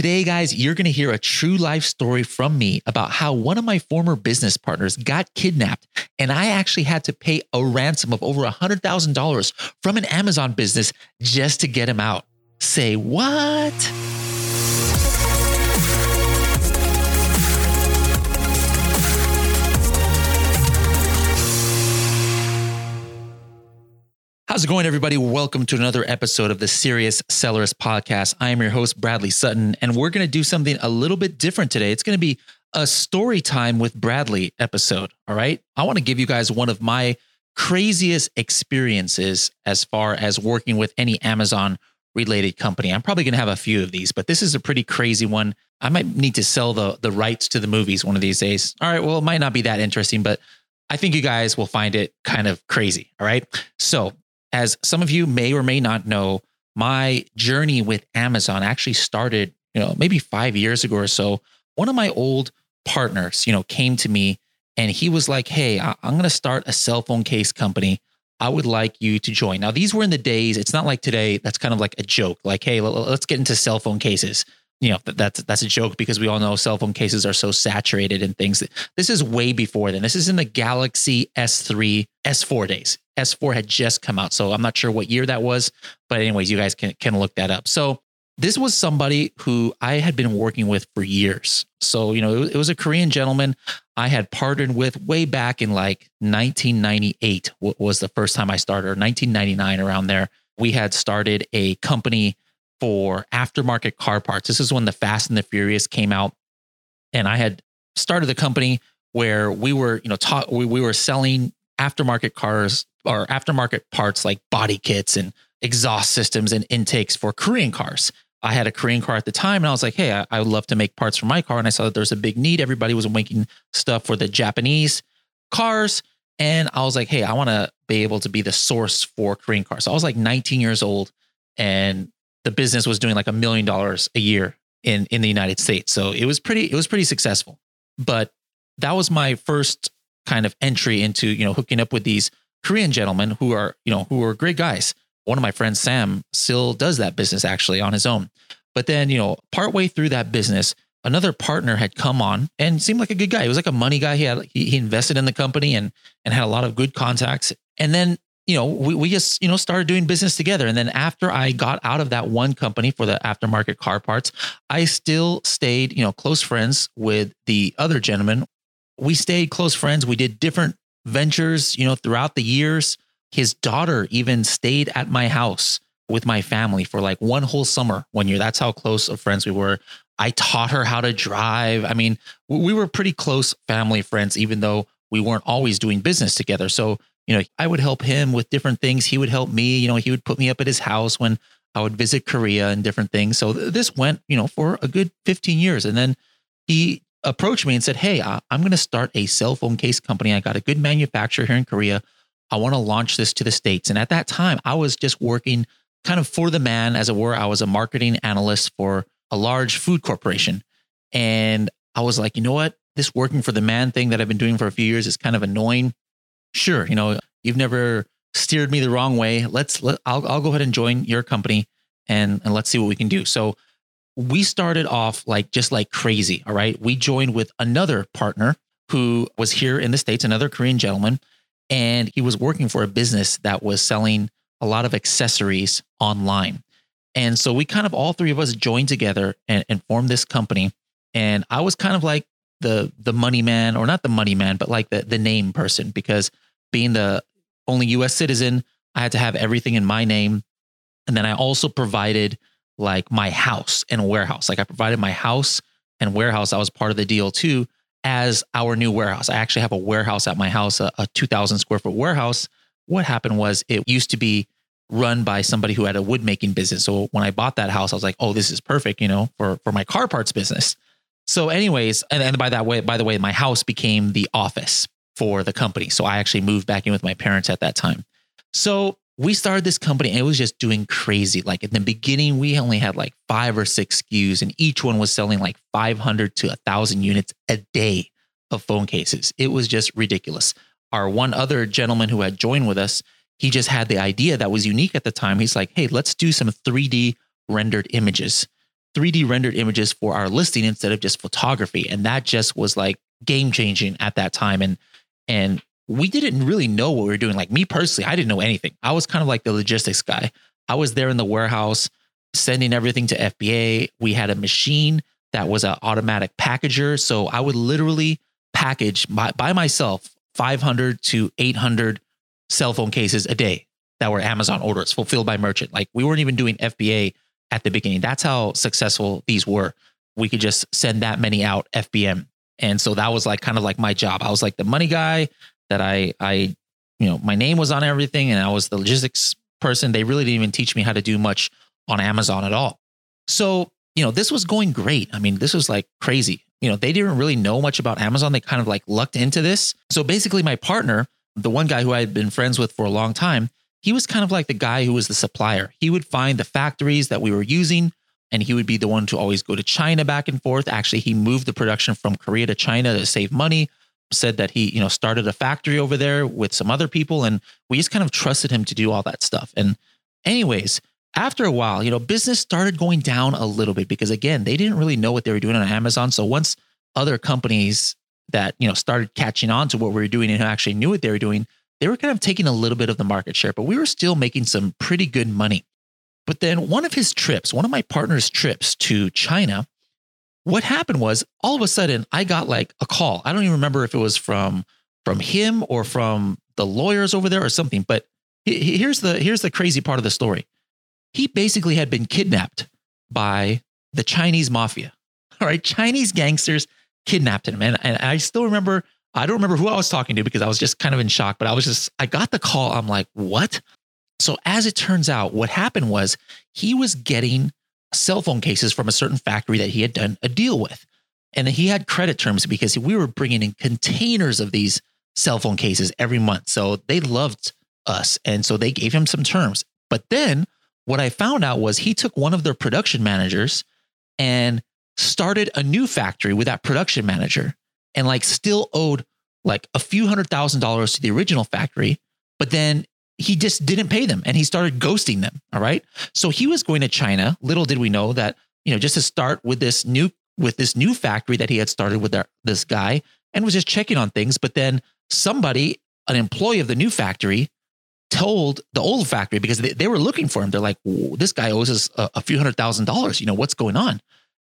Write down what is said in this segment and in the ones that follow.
Today, guys, you're going to hear a true life story from me about how one of my former business partners got kidnapped, and I actually had to pay a ransom of over $100,000 from an Amazon business just to get him out. Say what? How's it going, everybody? Welcome to another episode of the Serious Sellers Podcast. I am your host, Bradley Sutton, and we're going to do something a little bit different today. It's going to be a story time with Bradley episode. All right. I want to give you guys one of my craziest experiences as far as working with any Amazon related company. I'm probably going to have a few of these, but this is a pretty crazy one. I might need to sell the, the rights to the movies one of these days. All right. Well, it might not be that interesting, but I think you guys will find it kind of crazy. All right. So as some of you may or may not know, my journey with Amazon actually started, you know, maybe five years ago or so. One of my old partners, you know, came to me and he was like, Hey, I'm going to start a cell phone case company. I would like you to join. Now, these were in the days, it's not like today, that's kind of like a joke. Like, hey, let's get into cell phone cases you know that's that's a joke because we all know cell phone cases are so saturated and things. This is way before then. This is in the Galaxy S3, S4 days. S4 had just come out, so I'm not sure what year that was, but anyways, you guys can can look that up. So this was somebody who I had been working with for years. So you know, it, was a Korean gentleman I had partnered with way back in like 1998 was the first time I started, or 1999 around there. We had started a company for aftermarket car parts. This is when the Fast and the Furious came out, and I had started the company where we were, you know, taught we, we were selling aftermarket cars or aftermarket parts like body kits and exhaust systems and intakes for Korean cars. I had a Korean car at the time, and I was like, "Hey, I, I would love to make parts for my car." And I saw that there's a big need. Everybody was making stuff for the Japanese cars, and I was like, "Hey, I want to be able to be the source for Korean cars." So I was like 19 years old, and the business was doing like a million dollars a year in in the United States. So it was pretty it was pretty successful. But that was my first kind of entry into, you know, hooking up with these Korean gentlemen who are, you know, who are great guys. One of my friends, Sam, still does that business actually on his own. But then, you know, partway through that business, another partner had come on and seemed like a good guy. He was like a money guy. He had he, he invested in the company and and had a lot of good contacts. And then you know, we, we just, you know, started doing business together. And then after I got out of that one company for the aftermarket car parts, I still stayed, you know, close friends with the other gentleman. We stayed close friends. We did different ventures, you know, throughout the years. His daughter even stayed at my house with my family for like one whole summer one year. That's how close of friends we were. I taught her how to drive. I mean, we were pretty close family friends, even though we weren't always doing business together. So you know, I would help him with different things. He would help me. You know, he would put me up at his house when I would visit Korea and different things. So th- this went, you know, for a good 15 years. And then he approached me and said, Hey, I- I'm going to start a cell phone case company. I got a good manufacturer here in Korea. I want to launch this to the States. And at that time, I was just working kind of for the man, as it were. I was a marketing analyst for a large food corporation. And I was like, you know what? This working for the man thing that I've been doing for a few years is kind of annoying sure, you know, you've never steered me the wrong way. Let's let I'll I'll go ahead and join your company and and let's see what we can do. So we started off like just like crazy. All right. We joined with another partner who was here in the States, another Korean gentleman, and he was working for a business that was selling a lot of accessories online. And so we kind of all three of us joined together and, and formed this company. And I was kind of like the the money man or not the money man but like the the name person because being the only US citizen I had to have everything in my name and then I also provided like my house and warehouse. Like I provided my house and warehouse. I was part of the deal too as our new warehouse. I actually have a warehouse at my house a, a 2000 square foot warehouse. What happened was it used to be run by somebody who had a wood making business. So when I bought that house I was like oh this is perfect you know for for my car parts business. So, anyways, and, and by that way, by the way, my house became the office for the company. So I actually moved back in with my parents at that time. So we started this company and it was just doing crazy. Like in the beginning, we only had like five or six SKUs, and each one was selling like 500 to 1,000 units a day of phone cases. It was just ridiculous. Our one other gentleman who had joined with us, he just had the idea that was unique at the time. He's like, hey, let's do some 3D rendered images 3D rendered images for our listing instead of just photography. And that just was like game changing at that time. And and we didn't really know what we were doing. Like me personally, I didn't know anything. I was kind of like the logistics guy. I was there in the warehouse sending everything to FBA. We had a machine that was an automatic packager. So I would literally package by, by myself 500 to 800 cell phone cases a day that were Amazon orders fulfilled by merchant. Like we weren't even doing FBA at the beginning. That's how successful these were. We could just send that many out FBM. And so that was like kind of like my job. I was like the money guy that I I you know, my name was on everything and I was the logistics person. They really didn't even teach me how to do much on Amazon at all. So, you know, this was going great. I mean, this was like crazy. You know, they didn't really know much about Amazon. They kind of like lucked into this. So basically, my partner, the one guy who I had been friends with for a long time, he was kind of like the guy who was the supplier. He would find the factories that we were using and he would be the one to always go to China back and forth. Actually, he moved the production from Korea to China to save money. Said that he, you know, started a factory over there with some other people, and we just kind of trusted him to do all that stuff. And, anyways, after a while, you know, business started going down a little bit because again, they didn't really know what they were doing on Amazon. So once other companies that you know started catching on to what we were doing and actually knew what they were doing, they were kind of taking a little bit of the market share, but we were still making some pretty good money. But then one of his trips, one of my partner's trips to China, what happened was all of a sudden I got like a call. I don't even remember if it was from from him or from the lawyers over there or something, but here's the here's the crazy part of the story. He basically had been kidnapped by the Chinese mafia. All right, Chinese gangsters kidnapped him. And, and I still remember I don't remember who I was talking to because I was just kind of in shock, but I was just, I got the call. I'm like, what? So, as it turns out, what happened was he was getting cell phone cases from a certain factory that he had done a deal with. And he had credit terms because we were bringing in containers of these cell phone cases every month. So they loved us. And so they gave him some terms. But then what I found out was he took one of their production managers and started a new factory with that production manager and like still owed like a few hundred thousand dollars to the original factory, but then he just didn't pay them and he started ghosting them. All right. So he was going to China. Little did we know that, you know, just to start with this new with this new factory that he had started with this guy and was just checking on things. But then somebody, an employee of the new factory, told the old factory because they, they were looking for him. They're like, this guy owes us a, a few hundred thousand dollars. You know, what's going on?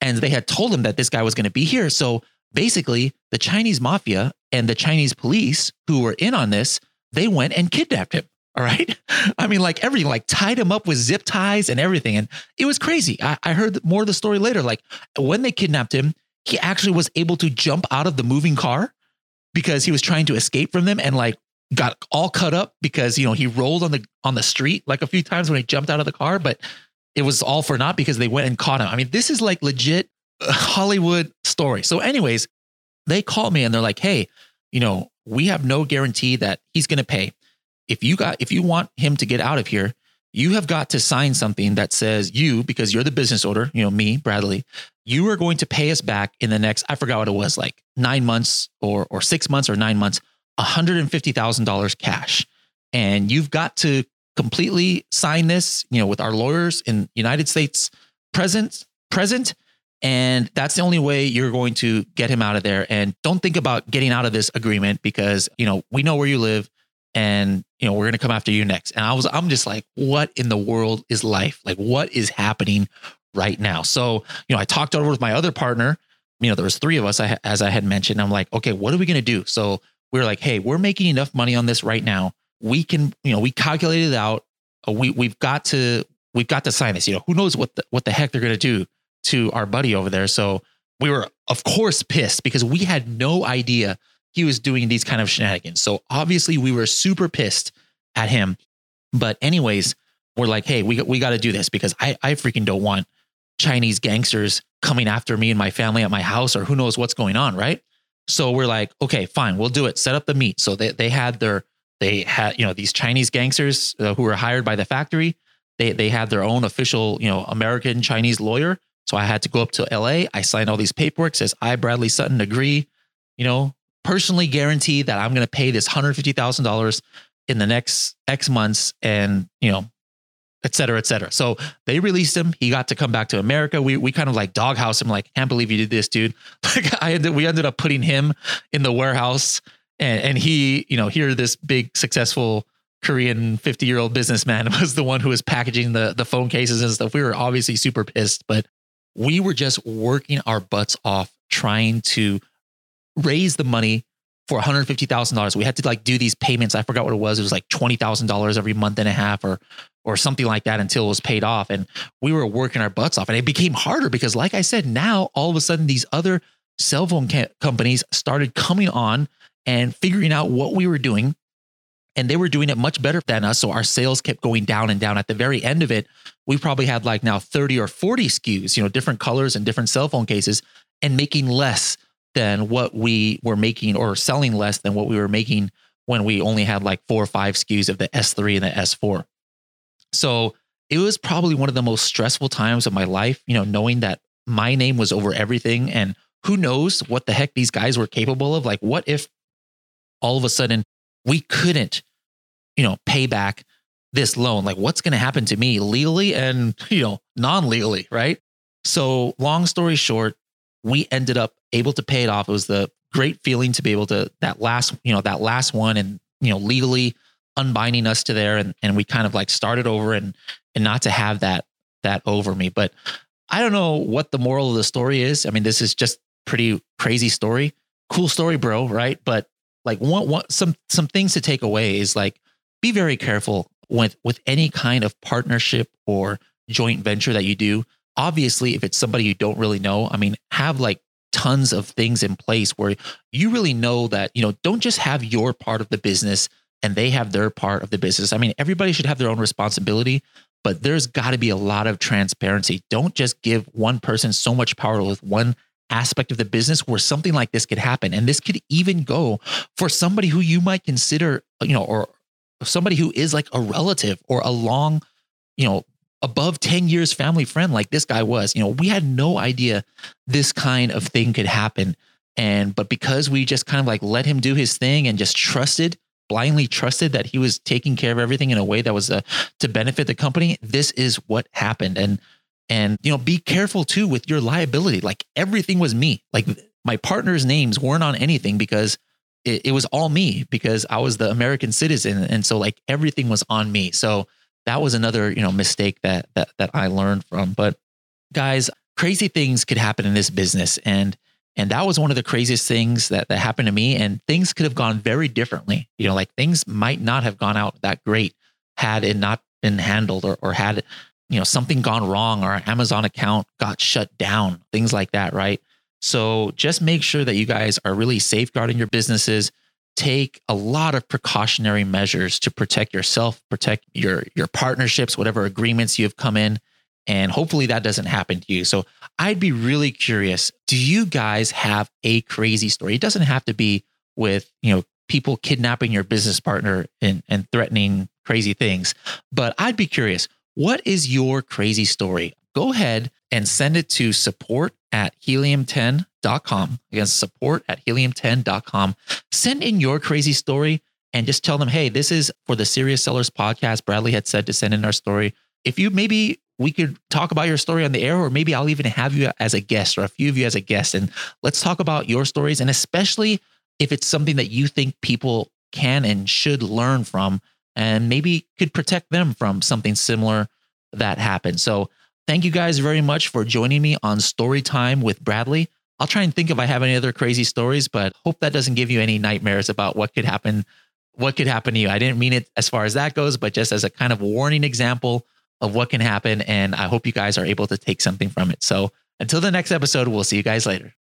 And they had told him that this guy was going to be here. So basically the Chinese mafia and the Chinese police who were in on this, they went and kidnapped him. All right. I mean, like everything, like tied him up with zip ties and everything. And it was crazy. I, I heard more of the story later. Like when they kidnapped him, he actually was able to jump out of the moving car because he was trying to escape from them and like got all cut up because you know he rolled on the on the street like a few times when he jumped out of the car but it was all for naught because they went and caught him i mean this is like legit uh, Hollywood story. So, anyways, they call me and they're like, hey, you know, we have no guarantee that he's going to pay. If you got, if you want him to get out of here, you have got to sign something that says you, because you're the business owner, you know, me, Bradley, you are going to pay us back in the next, I forgot what it was, like nine months or or six months or nine months, $150,000 cash. And you've got to completely sign this, you know, with our lawyers in United States present, present, and that's the only way you're going to get him out of there. And don't think about getting out of this agreement because, you know, we know where you live and, you know, we're to come after you next. And I was, I'm just like, what in the world is life? Like, what is happening right now? So, you know, I talked over with my other partner. You know, there was three of us, as I had mentioned. I'm like, okay, what are we to do? So we are like, hey, we're making enough money on this right now. We can, you know, we calculated it out. Uh, we we've got to we've got to sign this. You know, who knows what the, what the heck they're to do to our buddy over there. So we were, of course, pissed because we had no idea he was doing these kind of shenanigans. So obviously, we were super pissed at him. But anyways, we're like, hey, we we got to do this because I I freaking don't want Chinese gangsters coming after me and my family at my house or who knows what's going on, right? So we're like, okay, fine, we'll do it. Set up the meet. So they they had their they had you know these Chinese gangsters uh, who were hired by the factory. They they had their own official you know American Chinese lawyer so I had to go up to LA. I signed all these paperwork, says I, Bradley Sutton, agree, you know, personally guarantee that I'm going to pay this $150,000 in the next X months. And, you know, et cetera, et cetera. So they released him. He got to come back to America. We we kind of like doghouse him, like, can't believe you did this, dude. Like I ended, we ended up putting him in the warehouse and and he, you know, here this big successful Korean 50 year old businessman was the one who was packaging the the phone cases and stuff. We were obviously super pissed, but we were just working our butts off trying to raise the money for $150,000. We had to like do these payments. I forgot what it was. It was like $20,000 every month and a half or or something like that until it was paid off and we were working our butts off and it became harder because like I said now all of a sudden these other cell phone ca- companies started coming on and figuring out what we were doing and they were doing it much better than us so our sales kept going down and down at the very end of it we probably had like now 30 or 40 SKUs you know different colors and different cell phone cases and making less than what we were making or selling less than what we were making when we only had like four or five SKUs of the S3 and the S4. So it was probably one of the most stressful times of my life, you know, knowing that my name was over everything and who knows what the heck these guys were capable of. Like, what if all of a sudden we couldn't, you know, pay back this loan? Like, what's going to happen to me legally and, you know, non legally, right? So, long story short, we ended up able to pay it off. It was the great feeling to be able to that last, you know, that last one and, you know, legally unbinding us to there and and we kind of like started over and and not to have that that over me. But I don't know what the moral of the story is. I mean, this is just pretty crazy story. Cool story, bro, right? But like one, one some some things to take away is like be very careful with with any kind of partnership or joint venture that you do. Obviously, if it's somebody you don't really know, I mean, have like tons of things in place where you really know that, you know, don't just have your part of the business and they have their part of the business. I mean, everybody should have their own responsibility, but there's got to be a lot of transparency. Don't just give one person so much power with one aspect of the business where something like this could happen. And this could even go for somebody who you might consider, you know, or somebody who is like a relative or a long, you know, above 10 years family friend like this guy was. You know, we had no idea this kind of thing could happen. And, but because we just kind of like let him do his thing and just trusted, blindly trusted that he was taking care of everything in a way that was uh, to benefit the company, this is what happened. And, and, you know, be careful too with your liability. Like everything was me. Like my partner's names weren't on anything because it, it was all me because I was the American citizen. And so like everything was on me. So, that was another you know mistake that that that I learned from. But guys, crazy things could happen in this business, and and that was one of the craziest things that that happened to me. And things could have gone very differently. You know, like things might not have gone out that great had it not been handled or or had you know something gone wrong or Amazon account got shut down, things like that, right? So just make sure that you guys are really safeguarding your businesses take a lot of precautionary measures to protect yourself, protect your your partnerships, whatever agreements you have come in, and hopefully that doesn't happen to you. So I'd be really curious, do you guys have a crazy story? It doesn't have to be with, you know, people kidnapping your business partner and, and threatening crazy things, but I'd be curious, what is your crazy story? Go ahead and send it to support at helium10 helium10.com. Again, support at helium10.com. Send in your crazy story and just tell them, hey, this is for the Serious Sellers podcast. Bradley had said to send in our story. If you maybe we could talk about your story on the air, or maybe I'll even have you as a guest or a few of you as a guest. And let's talk about your stories. And especially if it's something that you think people can and should learn from, and maybe could protect them from something similar that happened. So, thank you guys very much for joining me on Story Time with Bradley. I'll try and think if I have any other crazy stories, but hope that doesn't give you any nightmares about what could happen, what could happen to you. I didn't mean it as far as that goes, but just as a kind of warning example of what can happen. And I hope you guys are able to take something from it. So until the next episode, we'll see you guys later.